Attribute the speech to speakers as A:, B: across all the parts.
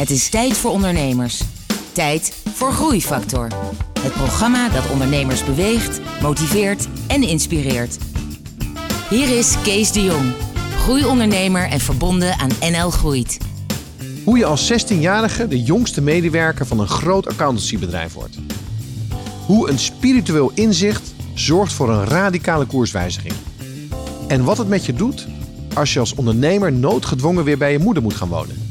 A: Het is tijd voor ondernemers. Tijd voor Groeifactor. Het programma dat ondernemers beweegt, motiveert en inspireert. Hier is Kees de Jong, groeiondernemer en verbonden aan NL Groeit.
B: Hoe je als 16-jarige de jongste medewerker van een groot accountancybedrijf wordt. Hoe een spiritueel inzicht zorgt voor een radicale koerswijziging. En wat het met je doet als je als ondernemer noodgedwongen weer bij je moeder moet gaan wonen.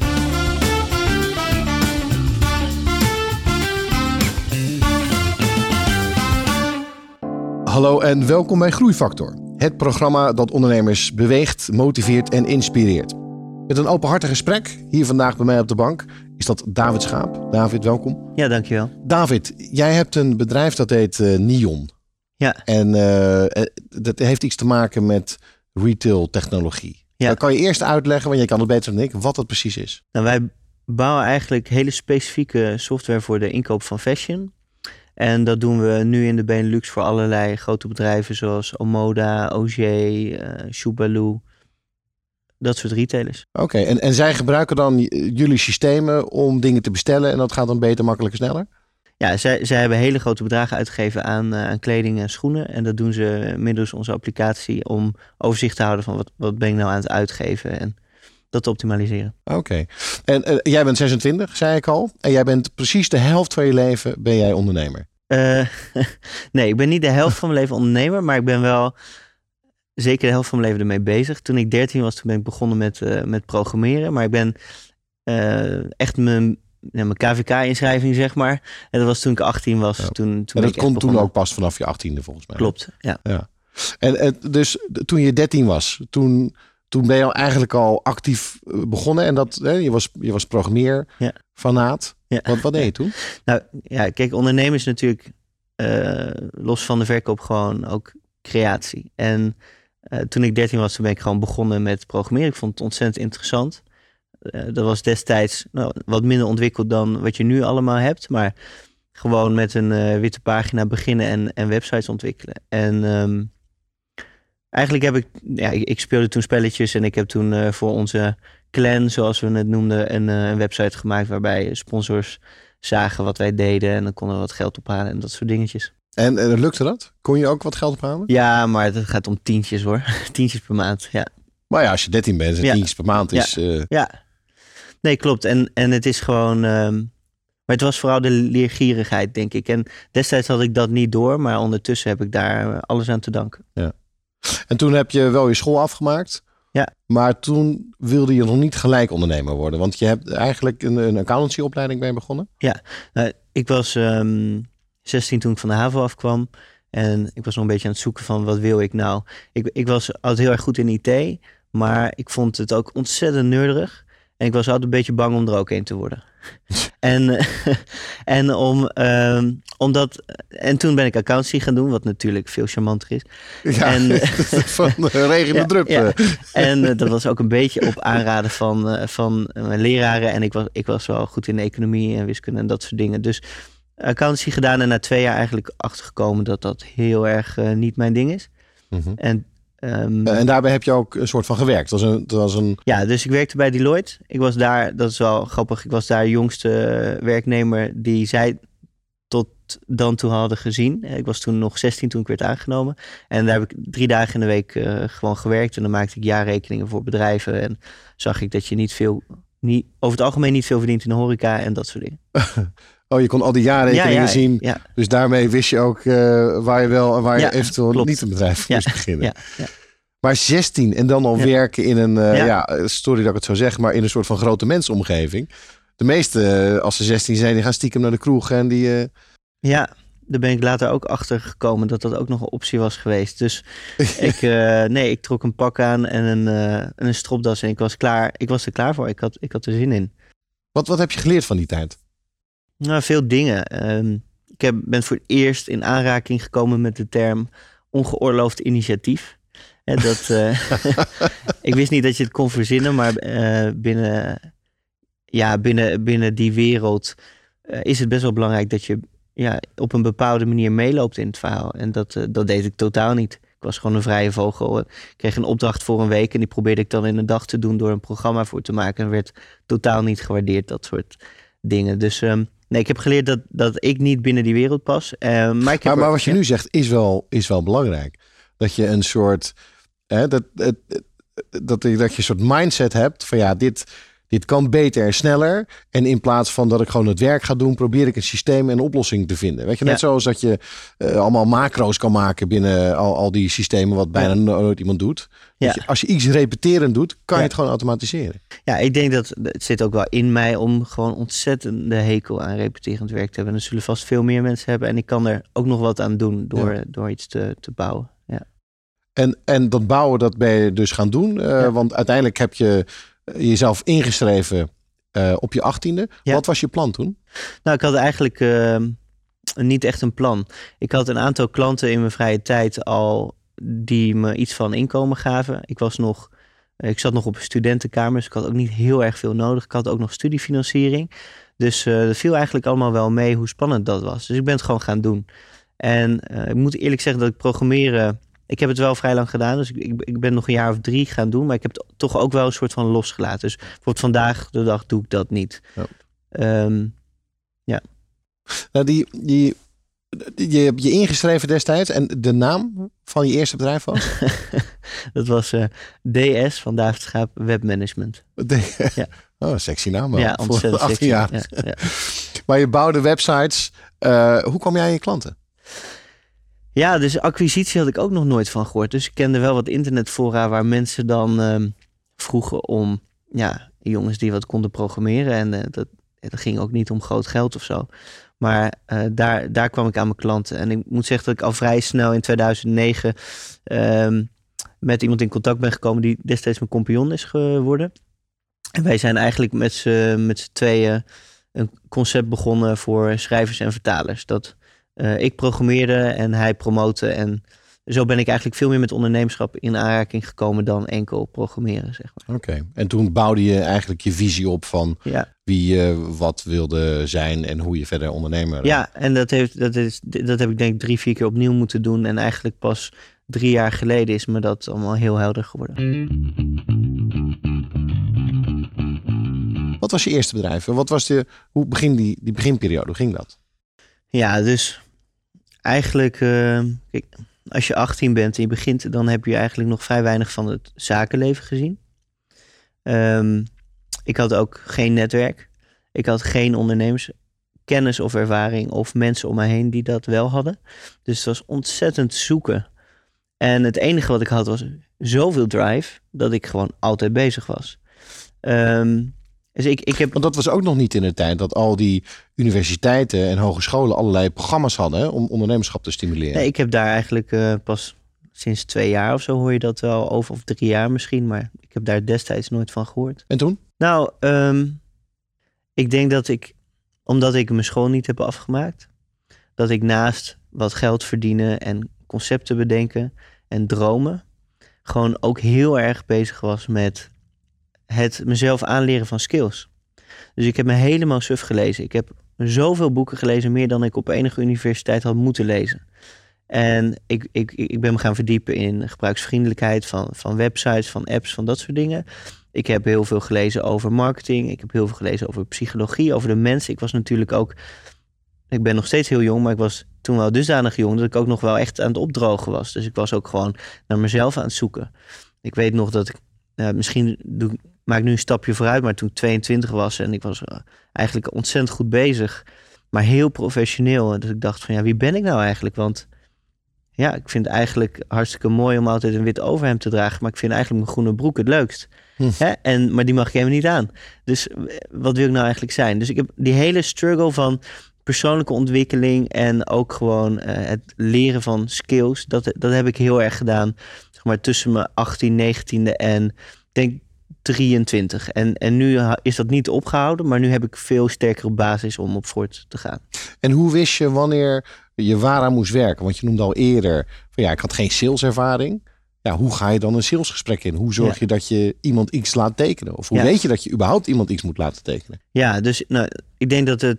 B: Hallo en welkom bij Groeifactor. Het programma dat ondernemers beweegt, motiveert en inspireert. Met een openhartig gesprek, hier vandaag bij mij op de bank, is dat David Schaap. David, welkom.
C: Ja, dankjewel.
B: David, jij hebt een bedrijf dat heet uh, Nion.
C: Ja.
B: En uh, dat heeft iets te maken met retail technologie.
C: Ja.
B: Dan kan je eerst uitleggen, want jij kan het beter dan ik, wat dat precies is.
C: Nou, wij bouwen eigenlijk hele specifieke software voor de inkoop van fashion. En dat doen we nu in de Benelux voor allerlei grote bedrijven zoals Omoda, OG, uh, Shubalu. Dat soort retailers.
B: Oké, en, en zij gebruiken dan jullie systemen om dingen te bestellen en dat gaat dan beter, makkelijker, sneller?
C: Ja, zij, zij hebben hele grote bedragen uitgegeven aan, uh, aan kleding en schoenen. En dat doen ze middels onze applicatie om overzicht te houden van wat, wat ben ik nou aan het uitgeven en dat te optimaliseren.
B: Oké. En uh, jij bent 26, zei ik al. En jij bent precies de helft van je leven ben jij ondernemer.
C: Uh, nee, ik ben niet de helft van mijn leven ondernemer, maar ik ben wel zeker de helft van mijn leven ermee bezig. Toen ik 13 was, toen ben ik begonnen met, uh, met programmeren. Maar ik ben uh, echt mijn, ja, mijn KVK-inschrijving, zeg maar. En dat was toen ik 18 was.
B: Ja.
C: Toen, toen
B: en dat kon toen ook pas vanaf je 18e, volgens mij.
C: Klopt, ja.
B: ja. En, en dus toen je 13 was, toen, toen ben je al eigenlijk al actief begonnen. En dat, hè, je, was, je was programmeer,
C: ja.
B: fanaat.
C: Ja.
B: Wat, wat deed je toen?
C: Nou ja, kijk, ondernemen is natuurlijk uh, los van de verkoop gewoon ook creatie. En uh, toen ik 13 was, toen ben ik gewoon begonnen met programmeren. Ik vond het ontzettend interessant. Uh, dat was destijds nou, wat minder ontwikkeld dan wat je nu allemaal hebt. Maar gewoon met een witte pagina beginnen en, en websites ontwikkelen. En um, eigenlijk heb ik, ja, ik speelde toen spelletjes en ik heb toen voor onze clan, zoals we het noemden, een, uh, een, website gemaakt waarbij sponsors zagen wat wij deden en dan konden we wat geld ophalen en dat soort dingetjes.
B: En, en lukte dat? Kon je ook wat geld ophalen?
C: Ja, maar het gaat om tientjes hoor. tientjes per maand, ja.
B: Maar ja, als je 13 bent en ja. tientjes per maand is...
C: Ja,
B: uh...
C: ja. nee klopt. En, en het is gewoon... Um, maar het was vooral de leergierigheid, denk ik. En destijds had ik dat niet door, maar ondertussen heb ik daar alles aan te danken.
B: Ja. En toen heb je wel je school afgemaakt.
C: Ja.
B: Maar toen wilde je nog niet gelijk ondernemer worden. Want je hebt eigenlijk een, een accountancyopleiding bij begonnen.
C: Ja, nou, ik was um, 16 toen ik van de HAVO afkwam. En ik was nog een beetje aan het zoeken van wat wil ik nou. Ik, ik was altijd heel erg goed in IT. Maar ik vond het ook ontzettend nerdig. En ik was altijd een beetje bang om er ook een te worden. en, en, om, um, omdat, en toen ben ik accountancy gaan doen, wat natuurlijk veel charmanter is.
B: Ja, en, van regen drup.
C: Ja, en uh, dat was ook een beetje op aanraden van, uh, van mijn leraren. En ik was, ik was wel goed in de economie en wiskunde en dat soort dingen. Dus accountancy gedaan en na twee jaar eigenlijk achtergekomen dat dat heel erg uh, niet mijn ding is.
B: Mm -hmm.
C: En Um,
B: en daarbij heb je ook een soort van gewerkt. Dat was een, dat was een...
C: Ja, dus ik werkte bij Deloitte. Ik was daar, dat is wel grappig, ik was daar de jongste werknemer die zij tot dan toe hadden gezien. Ik was toen nog 16 toen ik werd aangenomen. En daar heb ik drie dagen in de week uh, gewoon gewerkt. En dan maakte ik jaarrekeningen voor bedrijven. En zag ik dat je niet veel, niet, over het algemeen niet veel verdient in de horeca en dat soort dingen.
B: Oh, je kon al die jaarrekeningen
C: ja, ja,
B: zien.
C: Ja.
B: Dus daarmee wist je ook uh, waar je wel en waar je eventueel
C: klopt.
B: niet een bedrijf moest beginnen.
C: Ja,
B: Maar 16 en dan al werken in een, uh, ja. sorry dat ik het zo zeg, maar in een soort van grote mensomgeving. De meeste, uh, als ze 16 zijn, die gaan stiekem naar de kroeg en die... uh,
C: Ja, daar ben ik later ook achter gekomen dat dat ook nog een optie was geweest. Dus ik, uh, nee, ik trok een pak aan en een, uh, een stropdas en ik was klaar. Ik was er klaar voor. Ik had, ik had er zin in.
B: Wat, wat heb je geleerd van die tijd?
C: Nou, veel dingen. Um, ik heb, ben voor het eerst in aanraking gekomen met de term ongeoorloofd initiatief. He, dat, uh, ik wist niet dat je het kon verzinnen, maar binnen, ja, binnen, binnen die wereld is het best wel belangrijk dat je ja, op een bepaalde manier meeloopt in het verhaal. En dat, dat deed ik totaal niet. Ik was gewoon een vrije vogel. Ik kreeg een opdracht voor een week en die probeerde ik dan in een dag te doen door een programma voor te maken. En werd totaal niet gewaardeerd, dat soort dingen. Dus ehm, nee, ik heb geleerd dat, dat ik niet binnen die wereld pas. Uh, maar, ik heb
B: maar, maar wat je
C: ja.
B: nu zegt is wel, is wel belangrijk. Dat je een soort. Hè, dat, dat, dat, dat je een soort mindset hebt van ja, dit, dit kan beter en sneller. En in plaats van dat ik gewoon het werk ga doen, probeer ik een systeem en een oplossing te vinden. Weet je, net
C: Ja.
B: zoals dat je eh, allemaal macro's kan maken binnen al, al die systemen, wat bijna no- nooit iemand doet.
C: Ja.
B: Dat je, als je iets repeterend doet, kan je het gewoon automatiseren.
C: Ja, ik denk dat het zit ook wel in mij om gewoon ontzettende hekel aan repeterend werk te hebben. En er zullen vast veel meer mensen hebben. En ik kan er ook nog wat aan doen door, door iets te, te bouwen. Ja.
B: En, en dat bouwen, dat ben je dus gaan doen. eh. Want uiteindelijk heb je jezelf ingeschreven eh, op je achttiende.
C: Ja.
B: Wat was je plan toen?
C: Nou, ik had eigenlijk ehm, niet echt een plan. Ik had een aantal klanten in mijn vrije tijd al die me iets van inkomen gaven. Ik was nog, ik zat nog op een studentenkamer, dus ik had ook niet heel erg veel nodig. Ik had ook nog studiefinanciering. Dus dat viel eigenlijk allemaal wel mee hoe spannend dat was. Dus ik ben het gewoon gaan doen. En eh, ik moet eerlijk zeggen dat ik programmeren. Ik heb het wel vrij lang gedaan, dus ik, ik, ik ben nog een jaar of drie gaan doen. Maar ik heb het toch ook wel een soort van losgelaten. Dus bijvoorbeeld vandaag de dag doe ik dat niet.
B: Ja.
C: Ehm,
B: Nou, die, die, je hebt je ingeschreven destijds. En de naam van je eerste bedrijf was?
C: dat was eh, DS van David Schaap Webmanagement. Ja.
B: Oh, sexy naam wel.
C: ja,
B: Voor
C: ontzettend
B: 18
C: sexy.
B: jaar.
C: Ja, ja.
B: Maar je bouwde websites. Eh, hoe kwam jij aan je klanten?
C: Ja, dus acquisitie had ik ook nog nooit van gehoord. Dus ik kende wel wat internetfora waar mensen dan ehm, vroegen om ja, jongens die wat konden programmeren. En eh, dat, ging ook niet om groot geld of zo. Maar eh, daar, daar kwam ik aan mijn klanten. En ik moet zeggen dat ik al vrij snel in 2009 ehm, met iemand in contact ben gekomen die destijds mijn compagnon is geworden. En wij zijn eigenlijk met z'n tweeën een concept begonnen voor schrijvers en vertalers. Dat eh, ik programmeerde en hij promote. En zo ben ik eigenlijk veel meer met ondernemerschap in aanraking gekomen dan enkel programmeren, zeg maar.
B: Oké. En toen bouwde je eigenlijk je visie op van
C: Ja,
B: wie je wat wilde zijn en hoe je verder ondernemer.
C: ja en dat, heeft, dat, is, dat heb ik denk ik drie, vier keer opnieuw moeten doen. En eigenlijk pas drie jaar geleden is me dat allemaal heel helder geworden.
B: Wat was je eerste bedrijf? Wat was de, hoe begin die, die beginperiode? Hoe ging dat?
C: Ja, dus eigenlijk, eh, kijk, als je 18 bent en je begint, dan heb je eigenlijk nog vrij weinig van het zakenleven gezien. Ehm, ik had ook geen netwerk. Ik had geen ondernemerskennis of ervaring of mensen om mij heen die dat wel hadden. Dus het was ontzettend zoeken. En het enige wat ik had was zoveel drive dat ik gewoon altijd bezig was. Ehm, dus ik, ik heb
B: Want dat was ook nog niet in de tijd dat al die universiteiten en hogescholen allerlei programma's hadden hè, om ondernemerschap te stimuleren.
C: Nee, ik heb daar eigenlijk eh, pas sinds twee jaar of zo hoor je dat wel over, of drie jaar misschien, maar ik heb daar destijds nooit van gehoord.
B: En toen?
C: Nou, ehm, ik denk dat ik, omdat ik mijn school niet heb afgemaakt, dat ik naast wat geld verdienen en concepten bedenken en dromen, gewoon ook heel erg bezig was met het mezelf aanleren van skills. Dus ik heb me helemaal suf gelezen. Ik heb zoveel boeken gelezen, meer dan ik op enige universiteit had moeten lezen. En ik, ik, ik ben me gaan verdiepen in gebruiksvriendelijkheid van, van websites, van apps, van dat soort dingen. Ik heb heel veel gelezen over marketing. Ik heb heel veel gelezen over psychologie, over de mensen. Ik was natuurlijk ook. Ik ben nog steeds heel jong, maar ik was toen wel dusdanig jong dat ik ook nog wel echt aan het opdrogen was. Dus ik was ook gewoon naar mezelf aan het zoeken. Ik weet nog dat ik. ja, misschien doe, maak nu een stapje vooruit, maar toen ik 22 was en ik was eh, eigenlijk ontzettend goed bezig, maar heel professioneel. En dat ik dacht van ja, wie ben ik nou eigenlijk? Want ja, ik vind het eigenlijk hartstikke mooi om altijd een wit overhemd te dragen, maar ik vind eigenlijk mijn groene broek het leukst.
B: Hm.
C: Hè? En, maar die mag ik helemaal niet aan. Dus eh, wat wil ik nou eigenlijk zijn? Dus ik heb die hele struggle van persoonlijke ontwikkeling en ook gewoon eh, het leren van skills, dat, dat heb ik heel erg gedaan. Zeg maar tussen mijn 18, 19e en ik denk 23. En, en nu is dat niet opgehouden, maar nu heb ik veel sterkere basis om op voort te gaan.
B: En hoe wist je wanneer je waaraan moest werken? Want je noemde al eerder van ja, ik had geen saleservaring. Ja, hoe ga je dan een salesgesprek in? Hoe zorg
C: Ja.
B: je dat je iemand iets laat tekenen? Of hoe
C: Ja.
B: weet je dat je überhaupt iemand iets moet laten tekenen?
C: Ja, dus nou, ik denk dat het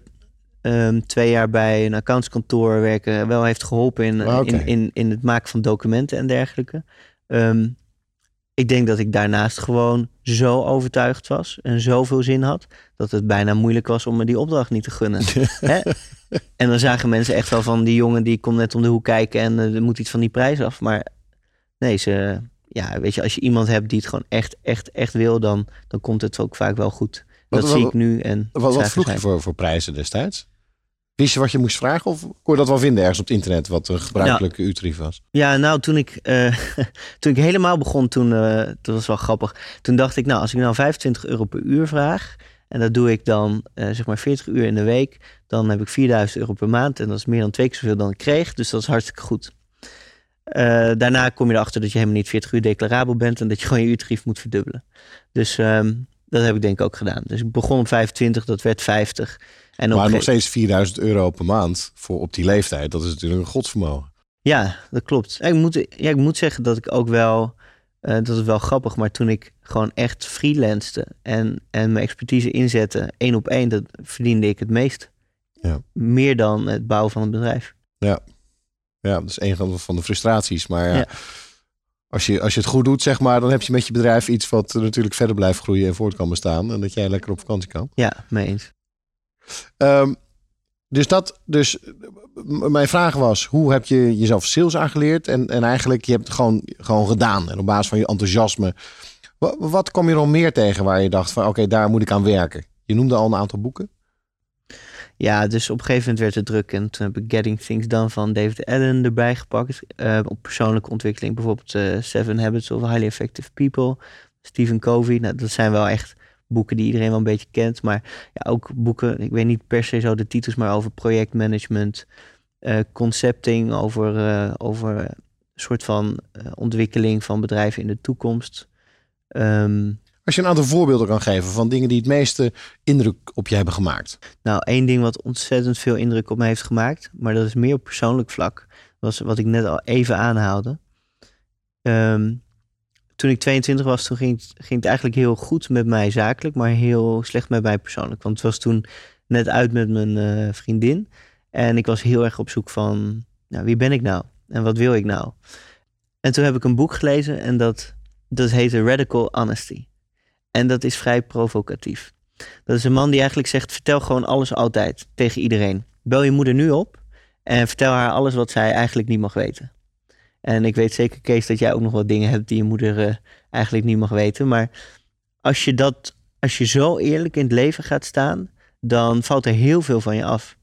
C: ehm, twee jaar bij een accountskantoor werken wel heeft geholpen in,
B: Ah,
C: in, in het maken van documenten en dergelijke. Ehm, ik denk dat ik daarnaast gewoon zo overtuigd was en zoveel zin had, dat het bijna moeilijk was om me die opdracht niet te gunnen. Hè? En dan zagen mensen echt wel van die jongen die komt net om de hoek kijken en eh, er moet iets van die prijs af. Maar nee, ze, ja, weet je, als je iemand hebt die het gewoon echt, echt, echt wil, dan, dan komt het ook vaak wel goed.
B: Wat-
C: Dat
B: wat-
C: zie ik nu. En
B: Wat, wat vroeg je voor, voor prijzen destijds? Wist je wat je moest vragen of kon je dat wel vinden ergens op het internet wat een gebruikelijke uurtarief was?
C: Ja, nou, toen ik, eh, toen ik helemaal begon, toen, eh, dat was wel grappig. Toen dacht ik, nou, als ik nou 25 euro per uur vraag, en dat doe ik dan eh, zeg maar 40 uur in de week, dan heb ik 4000 euro per maand. En dat is meer dan twee keer zoveel dan ik kreeg, dus dat is hartstikke goed. Daarna kom je erachter dat je helemaal niet 40 uur declarabel bent en dat je gewoon je uurtarief moet verdubbelen. Dus ehm, dat heb ik denk ik ook gedaan. Dus ik begon op 25, dat werd 50. En
B: maar nog
C: ge-
B: steeds 4000 euro per maand voor op die leeftijd. Dat is natuurlijk een godsvermogen.
C: Ja, dat klopt. Ja, ik, moet, ja, ik moet zeggen dat ik ook wel, eh, dat is wel grappig, maar toen ik gewoon echt freelancede en, en mijn expertise inzette, één op één, dat verdiende ik het meest.
B: Ja.
C: Meer dan het bouwen van het bedrijf.
B: Ja, dat is een van- van de frustraties. Maar ja,
C: Ja.
B: Als, je, als je het goed doet, zeg maar, dan heb je met je bedrijf iets wat natuurlijk verder blijft groeien en voort kan bestaan. En dat jij lekker op vakantie kan.
C: Ja, mee eens.
B: Ehm, dus dat, dus mijn vraag was, hoe heb je jezelf sales aangeleerd? En, en eigenlijk, je hebt het gewoon, gewoon gedaan. En op basis van je enthousiasme. Wat, wat kom je nog meer tegen waar je dacht van, oké, daar moet ik aan werken? Je noemde al een aantal boeken.
C: Ja, dus op een gegeven moment werd het druk en toen heb ik Getting Things Done van David Allen erbij gepakt. Eh, op persoonlijke ontwikkeling, bijvoorbeeld eh, Seven Habits of Highly Effective People, Stephen Covey. Nou, dat zijn wel echt boeken die iedereen wel een beetje kent. Maar ja, ook boeken, ik weet niet per se zo de titels, maar over projectmanagement, eh, concepting, over, eh, over een soort van eh, ontwikkeling van bedrijven in de toekomst. Ehm,
B: Als je een aantal voorbeelden kan geven van dingen die het meeste indruk op je hebben gemaakt.
C: Nou, één ding wat ontzettend veel indruk op me heeft gemaakt, maar dat is meer op persoonlijk vlak, was wat ik net al even aanhaalde. Ehm, toen ik 22 was, toen ging ging het eigenlijk heel goed met mij zakelijk, maar heel slecht met mij persoonlijk. Want het was toen net uit met mijn eh, vriendin en ik was heel erg op zoek van, nou, wie ben ik nou en wat wil ik nou? En toen heb ik een boek gelezen en dat, dat heette Radical Honesty. En dat is vrij provocatief. Dat is een man die eigenlijk zegt: vertel gewoon alles altijd tegen iedereen. Bel je moeder nu op en vertel haar alles wat zij eigenlijk niet mag weten. En ik weet zeker, Kees, dat jij ook nog wat dingen hebt die je moeder eh, eigenlijk niet mag weten. Maar als je, dat, als je zo eerlijk in het leven gaat staan, dan valt er heel veel van je af.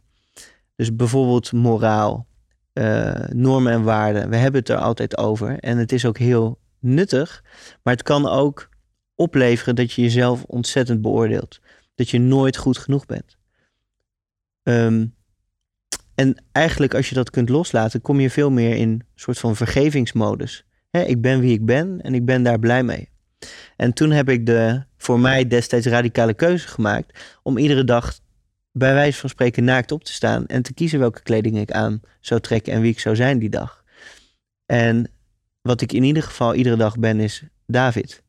C: Dus bijvoorbeeld moraal, eh, normen en waarden. We hebben het er altijd over. En het is ook heel nuttig. Maar het kan ook opleveren dat je jezelf ontzettend beoordeelt dat je nooit goed genoeg bent. Ehm, en eigenlijk als je dat kunt loslaten, kom je veel meer in een soort van vergevingsmodus. Ik ben wie ik ben en ik ben daar blij mee. En toen heb ik de voor mij destijds radicale keuze gemaakt om iedere dag bij wijze van spreken naakt op te staan en te kiezen welke kleding ik aan zou trekken en wie ik zou zijn die dag. En wat ik in ieder geval iedere dag ben is David.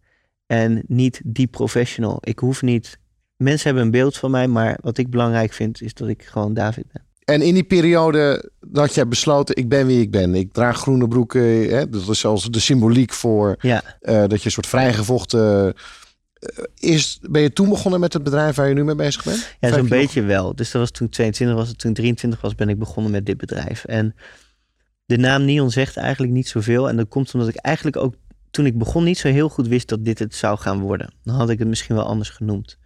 C: En niet die professional. Ik hoef niet mensen hebben een beeld van mij, maar wat ik belangrijk vind is dat ik gewoon David ben.
B: En in die periode dat jij besloten, ik ben wie ik ben. Ik draag groene broeken. Hè? Dat is als de symboliek voor
C: Ja,
B: eh, dat je een soort vrijgevochten... eh, is, ben je toen begonnen met het bedrijf waar je nu mee bezig bent?
C: ja zo'n beetje wel. Dus dat was toen ik 22 was. Toen ik 23 was, ben ik begonnen met dit bedrijf. En de naam Neon zegt eigenlijk niet zoveel. En dat komt omdat ik eigenlijk ook toen ik begon niet zo heel goed wist dat dit het zou gaan worden. Dan had ik het misschien wel anders genoemd.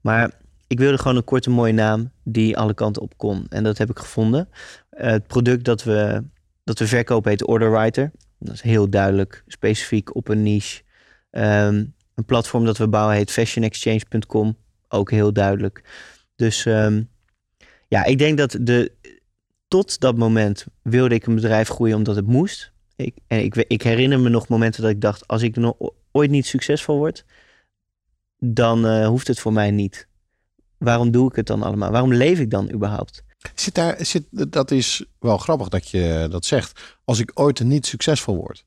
C: Maar ik wilde gewoon een korte mooie naam die alle kanten op kon. En dat heb ik gevonden. Eh, het product dat we, dat we verkopen heet Order Writer. Dat is heel duidelijk, specifiek op een niche. Ehm, een platform dat we bouwen heet fashionexchange.com. Ook heel duidelijk. Dus ehm, ja, ik denk dat de, tot dat moment wilde ik een bedrijf groeien omdat het moest. Ik, en ik, ik herinner me nog momenten dat ik dacht, als ik nog ooit niet succesvol word, dan eh, hoeft het voor mij niet. Waarom doe ik het dan allemaal? Waarom leef ik dan überhaupt?
B: Zit daar, zit, dat is wel grappig dat je dat zegt. Als ik ooit niet succesvol word.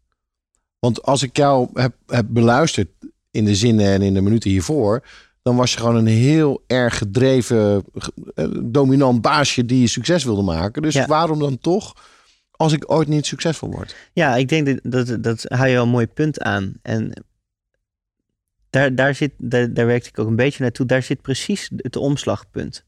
B: Want als ik jou heb, heb beluisterd in de zinnen en in de minuten hiervoor, dan was je gewoon een heel erg gedreven, eh, dominant baasje die je succes wilde maken. Dus
C: Ja.
B: waarom dan toch, als ik ooit niet succesvol word?
C: Ja, ik denk dat dat, dat haal je wel een mooi punt aan. En daar, daar, zit, daar, daar werkte ik ook een beetje naartoe. Daar zit precies het omslagpunt.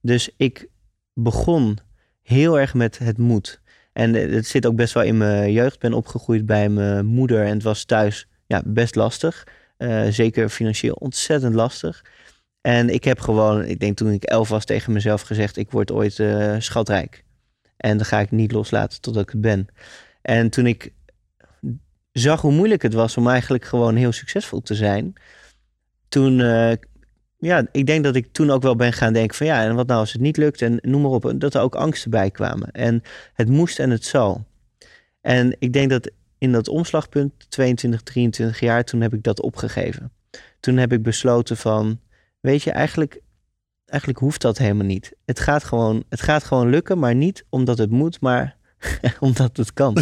C: Dus ik begon heel erg met het moed. En eh, het zit ook best wel in mijn jeugd. Ben opgegroeid bij mijn moeder en het was thuis ja, best lastig. Eh, zeker financieel ontzettend lastig. En ik heb gewoon, ik denk toen ik elf was, tegen mezelf gezegd: ik word ooit eh, schatrijk. En dan ga ik niet loslaten totdat ik het ben. En toen ik zag hoe moeilijk het was om eigenlijk gewoon heel succesvol te zijn, toen, eh, ja, ik denk dat ik toen ook wel ben gaan denken van ja, en wat nou als het niet lukt en noem maar op, dat er ook angsten bij kwamen. En het moest en het zal. En ik denk dat in dat omslagpunt, 22, 23 jaar, toen heb ik dat opgegeven. Toen heb ik besloten van, weet je, eigenlijk, eigenlijk hoeft dat helemaal niet. Het gaat gewoon, het gaat gewoon lukken, maar niet omdat het moet, maar omdat het kan.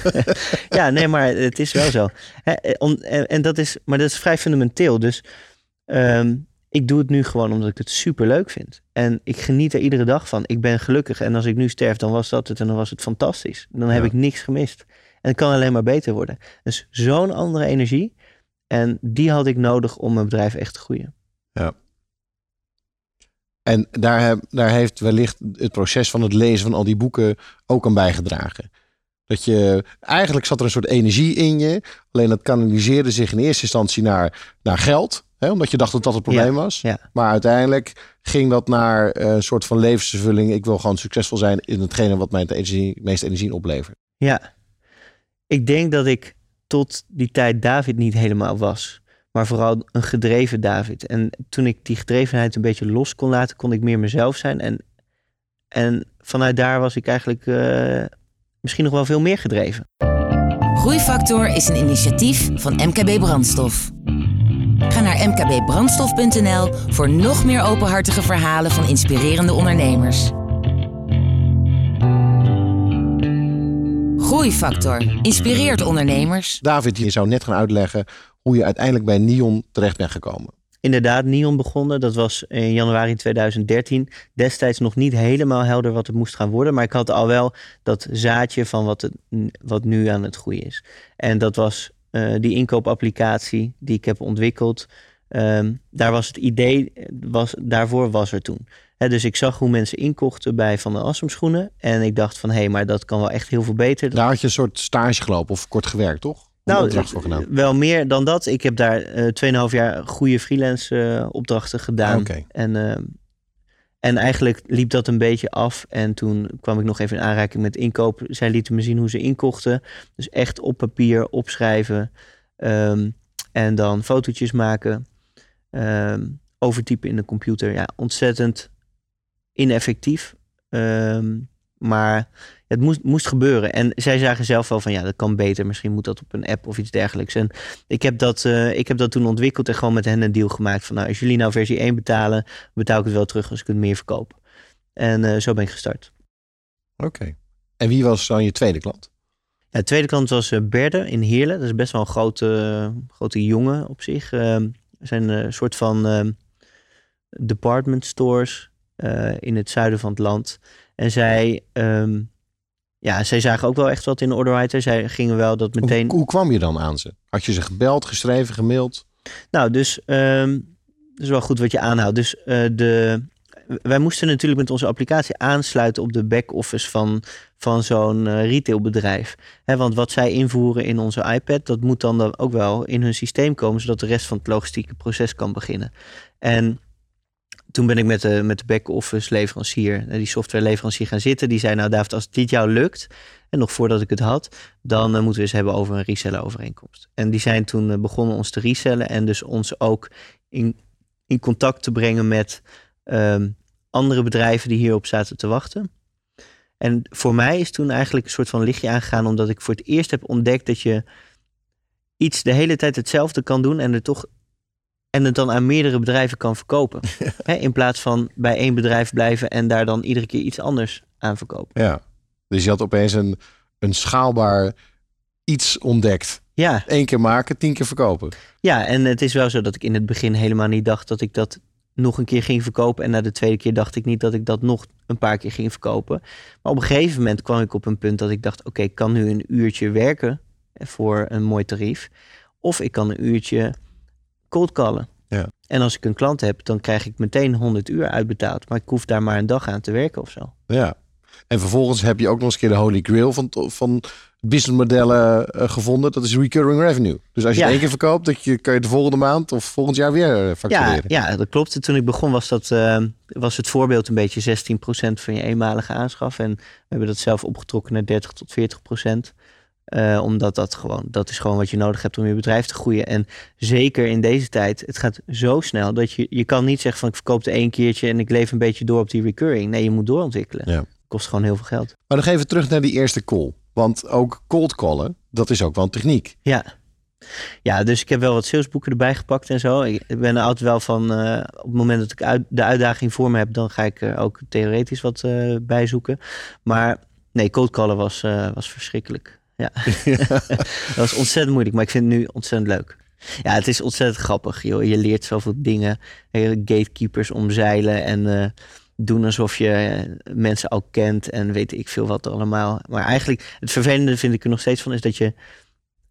C: ja, nee, maar het is wel zo. Hè, eh, om- en, en dat is, maar dat is vrij fundamenteel. Dus ehm, ik doe het nu gewoon omdat ik het super leuk vind. En ik geniet er iedere dag van. Ik ben gelukkig. En als ik nu sterf, dan was dat het. En dan was het fantastisch. Dan heb
B: Ja.
C: ik niks gemist. En het kan alleen maar beter worden. Dus zo'n andere energie. En die had ik nodig om mijn bedrijf echt te groeien.
B: En daar, heb- daar heeft wellicht het proces van het lezen van al die boeken ook aan bijgedragen. Dat je, eigenlijk zat er een soort energie in je. Alleen dat kanaliseerde zich in eerste instantie naar, naar geld. Hè, omdat je dacht dat dat het probleem was.
C: ja.
B: Maar uiteindelijk ging dat naar eh, een soort van levensvervulling. Ik wil gewoon succesvol zijn in hetgene wat mij het energie, meeste energie oplevert.
C: Ja, ik denk dat ik tot die tijd David niet helemaal was. Maar vooral een gedreven David. En toen ik die gedrevenheid een beetje los kon laten, kon ik meer mezelf zijn. En, en vanuit daar was ik eigenlijk eh, misschien nog wel veel meer gedreven.
A: Groeifactor is een initiatief van MKB Brandstof. Ga naar mkbbrandstof.nl voor nog meer openhartige verhalen van inspirerende ondernemers. Groeifactor inspireert ondernemers.
B: David, je zou net gaan uitleggen hoe je uiteindelijk bij Nion terecht bent gekomen.
C: Inderdaad, Nion begonnen. Dat was in januari 2013. Destijds nog niet helemaal helder wat het moest gaan worden. Maar ik had al wel dat zaadje van wat, het, wat nu aan het groeien is. En dat was eh, die inkoopapplicatie die ik heb ontwikkeld. Ehm, daar was het idee, was, daarvoor was er toen. Dus ik zag hoe mensen inkochten bij Van den Assem schoenen. En ik dacht van, hé, maar dat kan wel echt heel veel beter.
B: Daar had je een soort stage gelopen of kort gewerkt, toch?
C: Nou, wel meer dan dat. Ik heb daar eh 2,5 jaar goede freelance eh, opdrachten gedaan. En, eh, en eigenlijk liep dat een beetje af. En toen kwam ik nog even in aanraking met inkoop. Zij lieten me zien hoe ze inkochten. Dus echt op papier opschrijven. ehm, en dan fotootjes maken. ehm, overtypen in de computer. Ja, ontzettend ineffectief. Ehm, maar het moest, moest gebeuren. En zij zagen zelf wel van ja, dat kan beter. Misschien moet dat op een app of iets dergelijks. En ik heb dat, eh, ik heb dat toen ontwikkeld en gewoon met hen een deal gemaakt. Van nou, als jullie nou versie 1 betalen, betaal ik het wel terug als ik het meer verkoop. En eh, zo ben ik gestart.
B: Oké. En wie was dan je tweede klant?
C: Ja, de tweede klant was eh, Berde in Heerlen. Dat is best wel een grote, grote jongen op zich. Er zijn een soort van ehm, department stores in het zuiden van het land. En zij, ehm, ja, zij zagen ook wel echt wat in de orderwriter. Zij gingen wel dat meteen...
B: Hoe, hoe kwam je dan aan ze? Had je ze gebeld, geschreven, gemaild?
C: Nou, dus ehm dat is wel goed wat je aanhoudt. Dus eh, de, wij moesten natuurlijk met onze applicatie aansluiten op de back-office van, van zo'n eh, retailbedrijf. Want wat zij invoeren in onze iPad, dat moet dan, dan ook wel in hun systeem komen, zodat de rest van het logistieke proces kan beginnen. En toen ben ik met de, met de back-office leverancier, die softwareleverancier gaan zitten. Die zei, nou David, als dit jou lukt, en nog voordat ik het had, dan eh, moeten we eens hebben over een reseller overeenkomst. En die zijn toen eh, begonnen ons te resellen en dus ons ook in, in contact te brengen met ehm, andere bedrijven die hierop zaten te wachten. En voor mij is toen eigenlijk een soort van lichtje aangegaan, omdat ik voor het eerst heb ontdekt dat je iets de hele tijd hetzelfde kan doen en er toch en het dan aan meerdere bedrijven kan verkopen. Hè, in plaats van bij één bedrijf blijven en daar dan iedere keer iets anders aan verkopen.
B: Ja. Dus je had opeens een, een schaalbaar iets ontdekt.
C: Ja,
B: Eén keer maken, tien keer verkopen.
C: ja, en het is wel zo dat ik in het begin helemaal niet dacht dat ik dat nog een keer ging verkopen. En na de tweede keer dacht ik niet dat ik dat nog een paar keer ging verkopen. Maar op een gegeven moment kwam ik op een punt dat ik dacht: oké, ik kan nu een uurtje werken voor een mooi tarief. Of ik kan een uurtje cold callen.
B: Ja.
C: En als ik een klant heb, dan krijg ik meteen 100 uur uitbetaald. Maar ik hoef daar maar een dag aan te werken of zo.
B: Ja. En vervolgens heb je ook nog eens een keer de holy grail van, van businessmodellen eh, gevonden. Dat is recurring revenue. Dus als je
C: Ja.
B: één keer verkoopt, dat je, kan je de volgende maand of volgend jaar weer eh,
C: Ja,
B: factureren.
C: ja, dat klopt. Toen ik begon was, dat, eh, was het voorbeeld een beetje 16% van je eenmalige aanschaf. En we hebben dat zelf opgetrokken naar 30 tot 40%. Eh, omdat dat gewoon, dat is gewoon wat je nodig hebt om je bedrijf te groeien. En zeker in deze tijd, het gaat zo snel dat je, je kan niet zeggen van ik verkoop het één keertje en ik leef een beetje door op die recurring. Nee, je moet doorontwikkelen.
B: Ja.
C: Kost gewoon heel veel geld.
B: Maar nog even terug naar die eerste call. Want ook cold callen, dat is ook wel een techniek.
C: Ja. Ja, dus ik heb wel wat salesboeken erbij gepakt en zo. Ik ben er altijd wel van, eh, op het moment dat ik uit, de uitdaging voor me heb, dan ga ik er ook theoretisch wat eh bij zoeken. Maar nee, cold callen was, was verschrikkelijk. Ja, dat was ontzettend moeilijk, maar ik vind het nu ontzettend leuk. Ja, het is ontzettend grappig. Joh. Je leert zoveel dingen. Eh, Gatekeepers omzeilen en eh, doen alsof je eh, mensen al kent en weet ik veel wat allemaal. Maar eigenlijk, het vervelende vind ik er nog steeds van, is dat je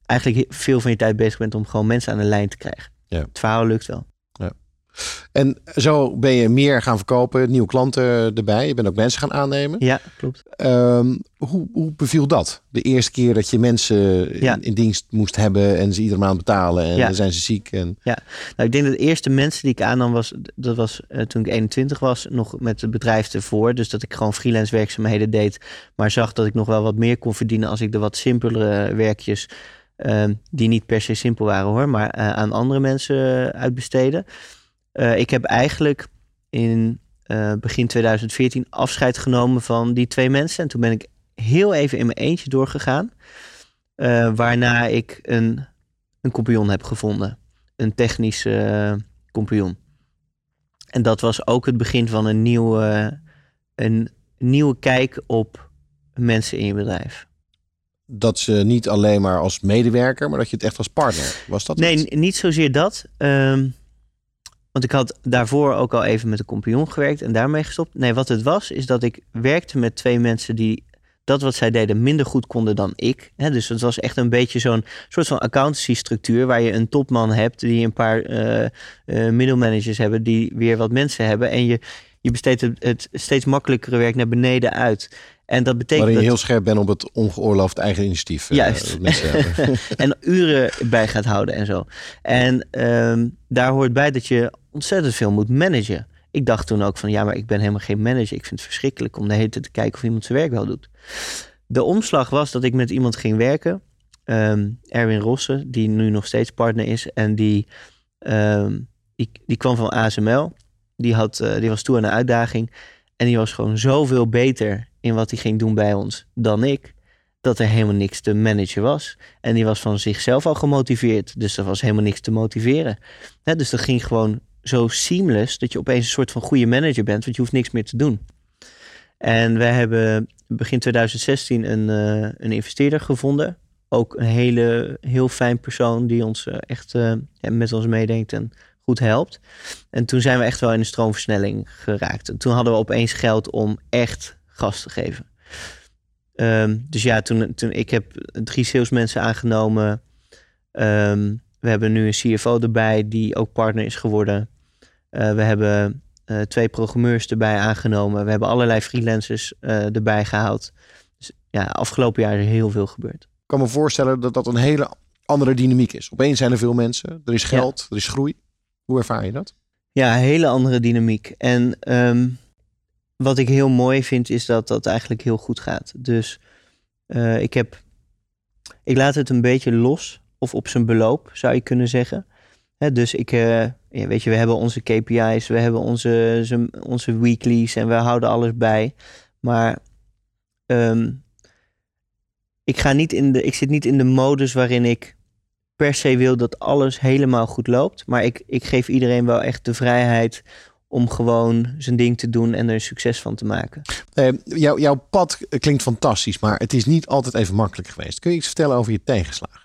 C: eigenlijk veel van je tijd bezig bent om gewoon mensen aan de lijn te krijgen.
B: Ja.
C: Het verhaal lukt wel.
B: En zo ben je meer gaan verkopen, nieuwe klanten erbij. Je bent ook mensen gaan aannemen.
C: Ja, klopt.
B: Ehm, hoe, hoe beviel dat? De eerste keer dat je mensen in,
C: Ja.
B: in dienst moest hebben en ze iedere maand betalen en
C: Ja.
B: dan zijn ze ziek. En,
C: Nou, ik denk dat de eerste mensen die ik aannam was, dat was eh, toen ik 21 was, nog met het bedrijf ervoor. Dus dat ik gewoon freelance werkzaamheden deed, maar zag dat ik nog wel wat meer kon verdienen als ik de wat simpelere werkjes, eh, die niet per se simpel waren hoor, maar eh, aan andere mensen eh, uitbesteden. Eh, ik heb eigenlijk in eh, begin 2014 afscheid genomen van die twee mensen. En toen ben ik heel even in mijn eentje doorgegaan. eh, waarna ik een, een compagnon heb gevonden een technische compagnon. En dat was ook het begin van een nieuwe, een nieuwe kijk op mensen in je bedrijf.
B: dat ze niet alleen maar als medewerker, maar dat je het echt als partner. Was dat
C: Nee,
B: het?
C: niet zozeer dat. ehm, want ik had daarvoor ook al even met een compagnon gewerkt en daarmee gestopt. Nee, wat het was, is dat ik werkte met twee mensen die dat wat zij deden minder goed konden dan ik. Dus het was echt een beetje zo'n soort van accountancy structuur waar je een topman hebt die een paar eh, eh, middelmanagers hebben die weer wat mensen hebben en je, je besteedt het, het steeds makkelijkere werk naar beneden uit. En dat betekent
B: Waarin je
C: dat
B: heel scherp bent op het ongeoorloofd eigen initiatief. eh,
C: Juist. en uren bij gaat houden en zo. En ehm, daar hoort bij dat je ontzettend veel moet managen. Ik dacht toen ook van ja, maar ik ben helemaal geen manager. Ik vind het verschrikkelijk om de hele tijd te kijken of iemand zijn werk wel doet. De omslag was dat ik met iemand ging werken. ehm, Erwin Rossen, die nu nog steeds partner is. En die, ehm, die, die kwam van ASML. Die, had, eh, die was toe aan een uitdaging. En die was gewoon zoveel beter in wat hij ging doen bij ons dan ik. Dat er helemaal niks te managen was. En die was van zichzelf al gemotiveerd. Dus er was helemaal niks te motiveren. Dus dat ging gewoon zo seamless dat je opeens een soort van goede manager bent, want je hoeft niks meer te doen. En wij hebben begin 2016 een, eh, een investeerder gevonden. Ook een hele, heel fijn persoon die ons eh, echt ja, met ons meedenkt en goed helpt. En toen zijn we echt wel in een stroomversnelling geraakt. En toen hadden we opeens geld om echt gas te geven. Ehm, dus ja, toen, toen ik heb drie salesmensen aangenomen. Ehm, we hebben nu een CFO erbij die ook partner is geworden. Eh, we hebben eh, twee programmeurs erbij aangenomen. We hebben allerlei freelancers eh, erbij gehaald. Dus ja, afgelopen jaar is er heel veel gebeurd.
B: Ik kan me voorstellen dat dat een hele andere dynamiek is. Opeens zijn er veel mensen, er is geld, er is groei. Hoe ervaar je dat?
C: Ja, een hele andere dynamiek. En ehm, wat ik heel mooi vind, is dat dat eigenlijk heel goed gaat. Dus ik heb. Ik laat het een beetje los, of op zijn beloop, zou je kunnen zeggen. Dus ik, eh, ja, weet je, we hebben onze KPI's, we hebben onze, ze- onze weeklies en we houden alles bij. Maar ehm, ik, ga niet in de, ik zit niet in de modus waarin ik per se wil dat alles helemaal goed loopt. Maar ik, ik geef iedereen wel echt de vrijheid om gewoon zijn ding te doen en er succes van te maken.
B: Eh, jouw pad klinkt fantastisch, maar het is niet altijd even makkelijk geweest. Kun je iets vertellen over je tegenslagen?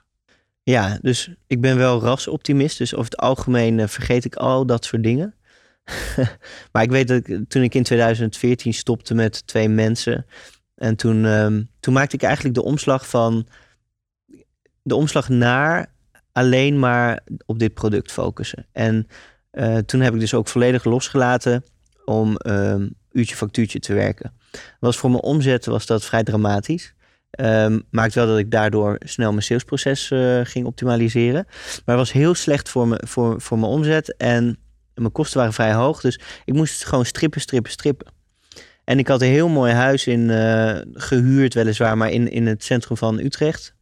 C: Ja, dus ik ben wel rasoptimist. Dus over het algemeen eh, vergeet ik al dat soort dingen. maar ik weet dat ik, toen ik in 2014 stopte met twee mensen. En toen, ehm, toen maakte ik eigenlijk de omslag van. De omslag naar alleen maar op dit product focussen. En eh, toen heb ik dus ook volledig losgelaten om um, uurtje factuurtje te werken. Was voor mijn omzet was dat vrij dramatisch. Um, maakt wel dat ik daardoor snel mijn salesproces uh, ging optimaliseren. Maar het was heel slecht voor, me, voor, voor mijn omzet. En mijn kosten waren vrij hoog. Dus ik moest gewoon strippen, strippen, strippen. En ik had een heel mooi huis in, uh, gehuurd, weliswaar, maar in, in het centrum van Utrecht.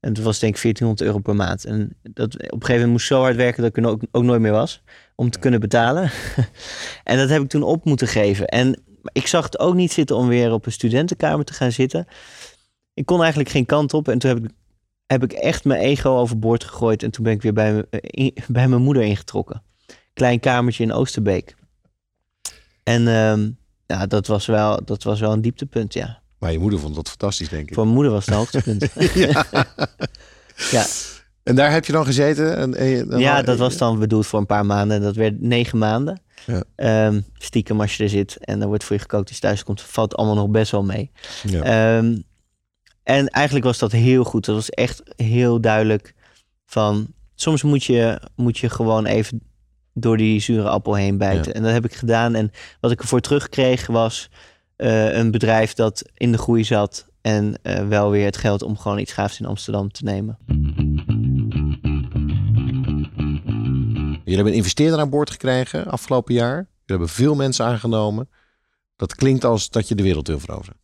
C: En dat was denk ik 1400 euro per maand. En dat, op een gegeven moment moest zo hard werken dat ik er ook, ook nooit meer was. Om te kunnen betalen. en dat heb ik toen op moeten geven. En ik zag het ook niet zitten om weer op een studentenkamer te gaan zitten. Ik kon eigenlijk geen kant op. En toen heb ik, heb ik echt mijn ego overboord gegooid. En toen ben ik weer bij, me, in, bij mijn moeder ingetrokken. Klein kamertje in Oosterbeek. En um, ja, dat was, wel, dat was wel een dieptepunt, ja.
B: Maar je moeder vond dat fantastisch, denk ik.
C: Voor mijn moeder was het hoogtepunt. ja.
B: ja. En daar heb je dan gezeten? En, en
C: dan ja, dat was dan bedoeld voor een paar maanden. Dat werd negen maanden. Ja. Um, stiekem als je er zit en dan wordt voor je gekookt als je thuis komt, valt allemaal nog best wel mee. Ja. Um, en eigenlijk was dat heel goed. Dat was echt heel duidelijk van soms moet je, moet je gewoon even door die zure appel heen bijten. Ja. En dat heb ik gedaan. En wat ik ervoor terugkreeg was uh, een bedrijf dat in de groei zat. En uh, wel weer het geld om gewoon iets gaafs in Amsterdam te nemen.
B: Jullie hebben een investeerder aan boord gekregen afgelopen jaar. Jullie hebben veel mensen aangenomen. Dat klinkt als dat je de wereld wil veroveren.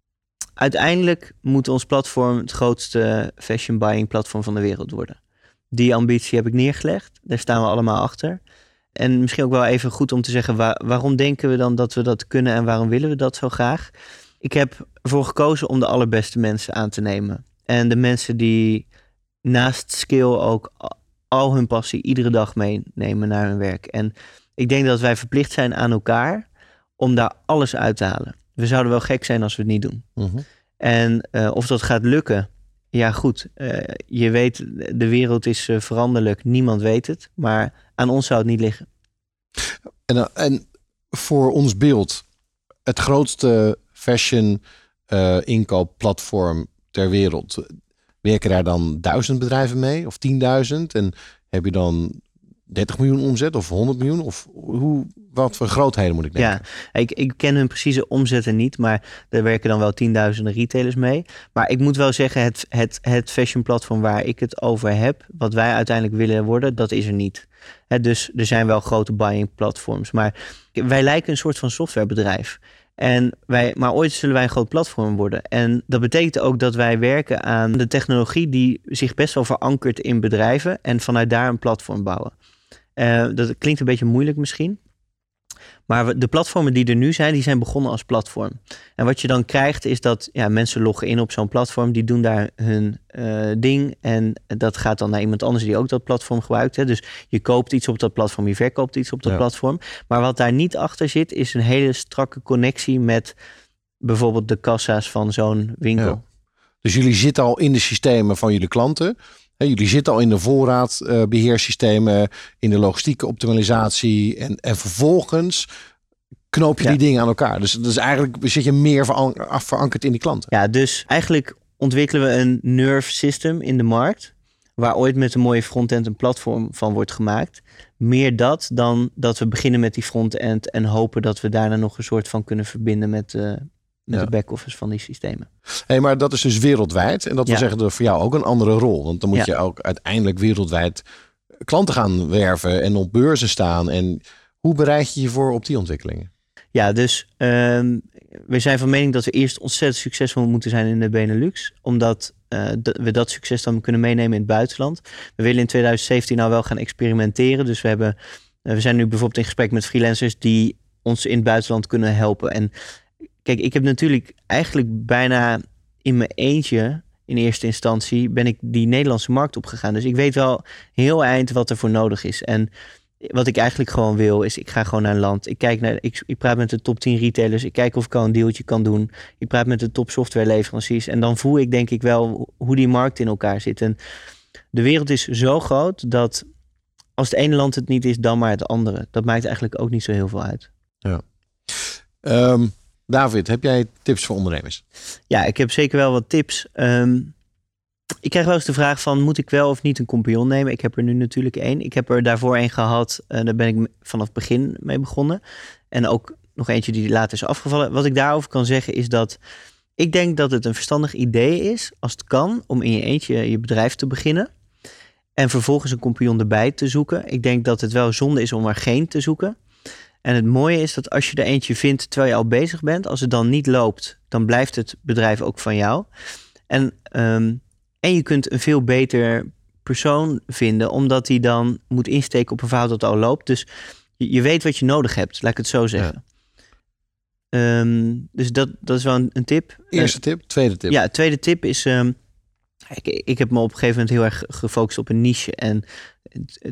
C: Uiteindelijk moet ons platform het grootste fashion buying platform van de wereld worden. Die ambitie heb ik neergelegd. Daar staan we allemaal achter. En misschien ook wel even goed om te zeggen, waar, waarom denken we dan dat we dat kunnen en waarom willen we dat zo graag? Ik heb ervoor gekozen om de allerbeste mensen aan te nemen. En de mensen die naast skill ook al hun passie iedere dag meenemen naar hun werk. En ik denk dat wij verplicht zijn aan elkaar om daar alles uit te halen. We zouden wel gek zijn als we het niet doen. Mhm. En uh, of dat gaat lukken, ja goed. Uh, je weet, de wereld is uh, veranderlijk. Niemand weet het. Maar aan ons zou het niet liggen.
B: En, en voor ons beeld, het grootste fashion inkoopplatform ter wereld. Werken daar dan duizend bedrijven mee of tienduizend? En heb je dan 30 miljoen omzet of 100 miljoen? Of hoe, wat voor grootheden moet ik denken?
C: Ja, ik, ik ken hun precieze omzetten niet, maar er werken dan wel tienduizenden retailers mee. Maar ik moet wel zeggen, het, het, het fashion platform waar ik het over heb, wat wij uiteindelijk willen worden, dat is er niet. dus er zijn wel grote buying platforms, maar wij lijken een soort van softwarebedrijf. En wij, maar ooit zullen wij een groot platform worden. En dat betekent ook dat wij werken aan de technologie die zich best wel verankert in bedrijven en vanuit daar een platform bouwen. Uh, dat klinkt een beetje moeilijk misschien. Maar de platformen die er nu zijn, die zijn begonnen als platform. En wat je dan krijgt is dat ja, mensen loggen in op zo'n platform, die doen daar hun uh, ding en dat gaat dan naar iemand anders die ook dat platform gebruikt. Hè. Dus je koopt iets op dat platform, je verkoopt iets op dat ja. platform. Maar wat daar niet achter zit, is een hele strakke connectie met bijvoorbeeld de kassa's van zo'n winkel. Ja.
B: Dus jullie zitten al in de systemen van jullie klanten. Jullie zitten al in de voorraadbeheersystemen, in de logistieke optimalisatie. En, en vervolgens knoop je ja. die dingen aan elkaar. Dus, dus eigenlijk zit je meer verankerd in die klanten.
C: Ja, dus eigenlijk ontwikkelen we een nerve system in de markt. Waar ooit met een mooie frontend een platform van wordt gemaakt. Meer dat dan dat we beginnen met die frontend en hopen dat we daarna nog een soort van kunnen verbinden met, uh, met ja. de back-office van die systemen.
B: Hey, maar dat is dus wereldwijd. En dat wil ja. zeggen dat voor jou ook een andere rol. Want dan moet ja. je ook uiteindelijk wereldwijd klanten gaan werven en op beurzen staan. En hoe bereid je je voor op die ontwikkelingen?
C: Ja, dus um, we zijn van mening dat we eerst ontzettend succesvol moeten zijn in de Benelux. Omdat uh, we dat succes dan kunnen meenemen in het buitenland. We willen in 2017 nou wel gaan experimenteren. Dus we, hebben, uh, we zijn nu bijvoorbeeld in gesprek met freelancers die ons in het buitenland kunnen helpen. En kijk, ik heb natuurlijk eigenlijk bijna in mijn eentje in eerste instantie ben ik die Nederlandse markt opgegaan. Dus ik weet wel heel eind wat er voor nodig is. En wat ik eigenlijk gewoon wil, is ik ga gewoon naar een land. Ik kijk naar, ik, ik praat met de top 10 retailers. Ik kijk of ik al een deeltje kan doen. Ik praat met de top software leveranciers. En dan voel ik denk ik wel hoe die markt in elkaar zit. En de wereld is zo groot dat als het ene land het niet is, dan maar het andere. Dat maakt eigenlijk ook niet zo heel veel uit.
B: Ja. Ehm, David, heb jij tips voor ondernemers?
C: Ja, ik heb zeker wel wat tips. Ehm, ik krijg wel eens de vraag van, moet ik wel of niet een compagnon nemen? Ik heb er nu natuurlijk één. Ik heb er daarvoor één gehad. En daar ben ik vanaf het begin mee begonnen. En ook nog eentje die later is afgevallen. Wat ik daarover kan zeggen is dat ik denk dat het een verstandig idee is, als het kan, om in je eentje je bedrijf te beginnen. En vervolgens een compagnon erbij te zoeken. Ik denk dat het wel zonde is om er geen te zoeken. En het mooie is dat als je er eentje vindt terwijl je al bezig bent, als het dan niet loopt, dan blijft het bedrijf ook van jou. En, ehm, en je kunt een veel beter persoon vinden, omdat hij dan moet insteken op een verhaal dat al loopt. Dus je, je weet wat je nodig hebt, laat ik het zo zeggen. Ehm, dus dat, dat is wel een, een tip.
B: Eerste tip, tweede tip.
C: Ja, tweede tip is. ehm, ik, ik heb me op een gegeven moment heel erg gefocust op een niche. En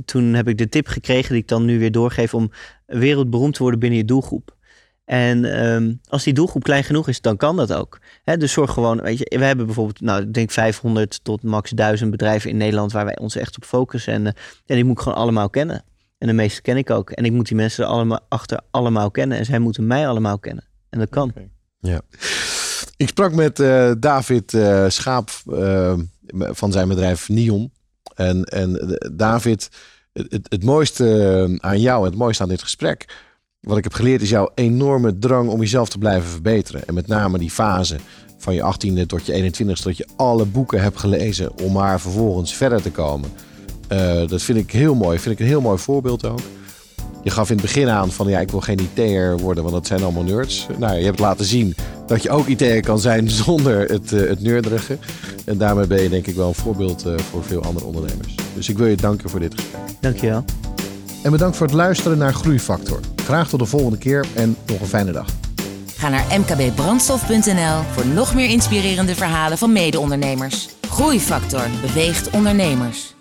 C: toen heb ik de tip gekregen, die ik dan nu weer doorgeef, om wereldberoemd te worden binnen je doelgroep. En ehm, als die doelgroep klein genoeg is, dan kan dat ook. Dus zorg gewoon, weet je, we hebben bijvoorbeeld, nou, ik denk 500 tot max 1000 bedrijven in Nederland waar wij ons echt op focussen. En, eh, en die moet ik gewoon allemaal kennen. En de meeste ken ik ook. En ik moet die mensen er allemaal achter allemaal kennen. En zij moeten mij allemaal kennen. En dat kan.
B: Ja. Ik sprak met eh, David eh, Schaap eh, van zijn bedrijf Nion. En, en David, het, het, mooiste aan jou en het mooiste aan dit gesprek, wat ik heb geleerd, is jouw enorme drang om jezelf te blijven verbeteren. En met name die fase van je 18e tot je 21ste, dat je alle boeken hebt gelezen om maar vervolgens verder te komen. Dat vind ik heel mooi. Vind ik een heel mooi voorbeeld ook. Je gaf in het begin aan van ja, ik wil geen IT'er worden, want dat zijn allemaal nerds. Nou, je hebt laten zien dat je ook IT'er kan zijn zonder het, eh, het nerderige. En daarmee ben je denk ik wel een voorbeeld eh, voor veel andere ondernemers. Dus ik wil je danken voor dit gesprek.
C: Dankjewel.
B: En bedankt voor het luisteren naar Groeifactor. Graag tot de volgende keer en nog een fijne dag.
A: Ga naar mkbbrandstof.nl voor nog meer inspirerende verhalen van mede-ondernemers. Groeifactor beweegt ondernemers.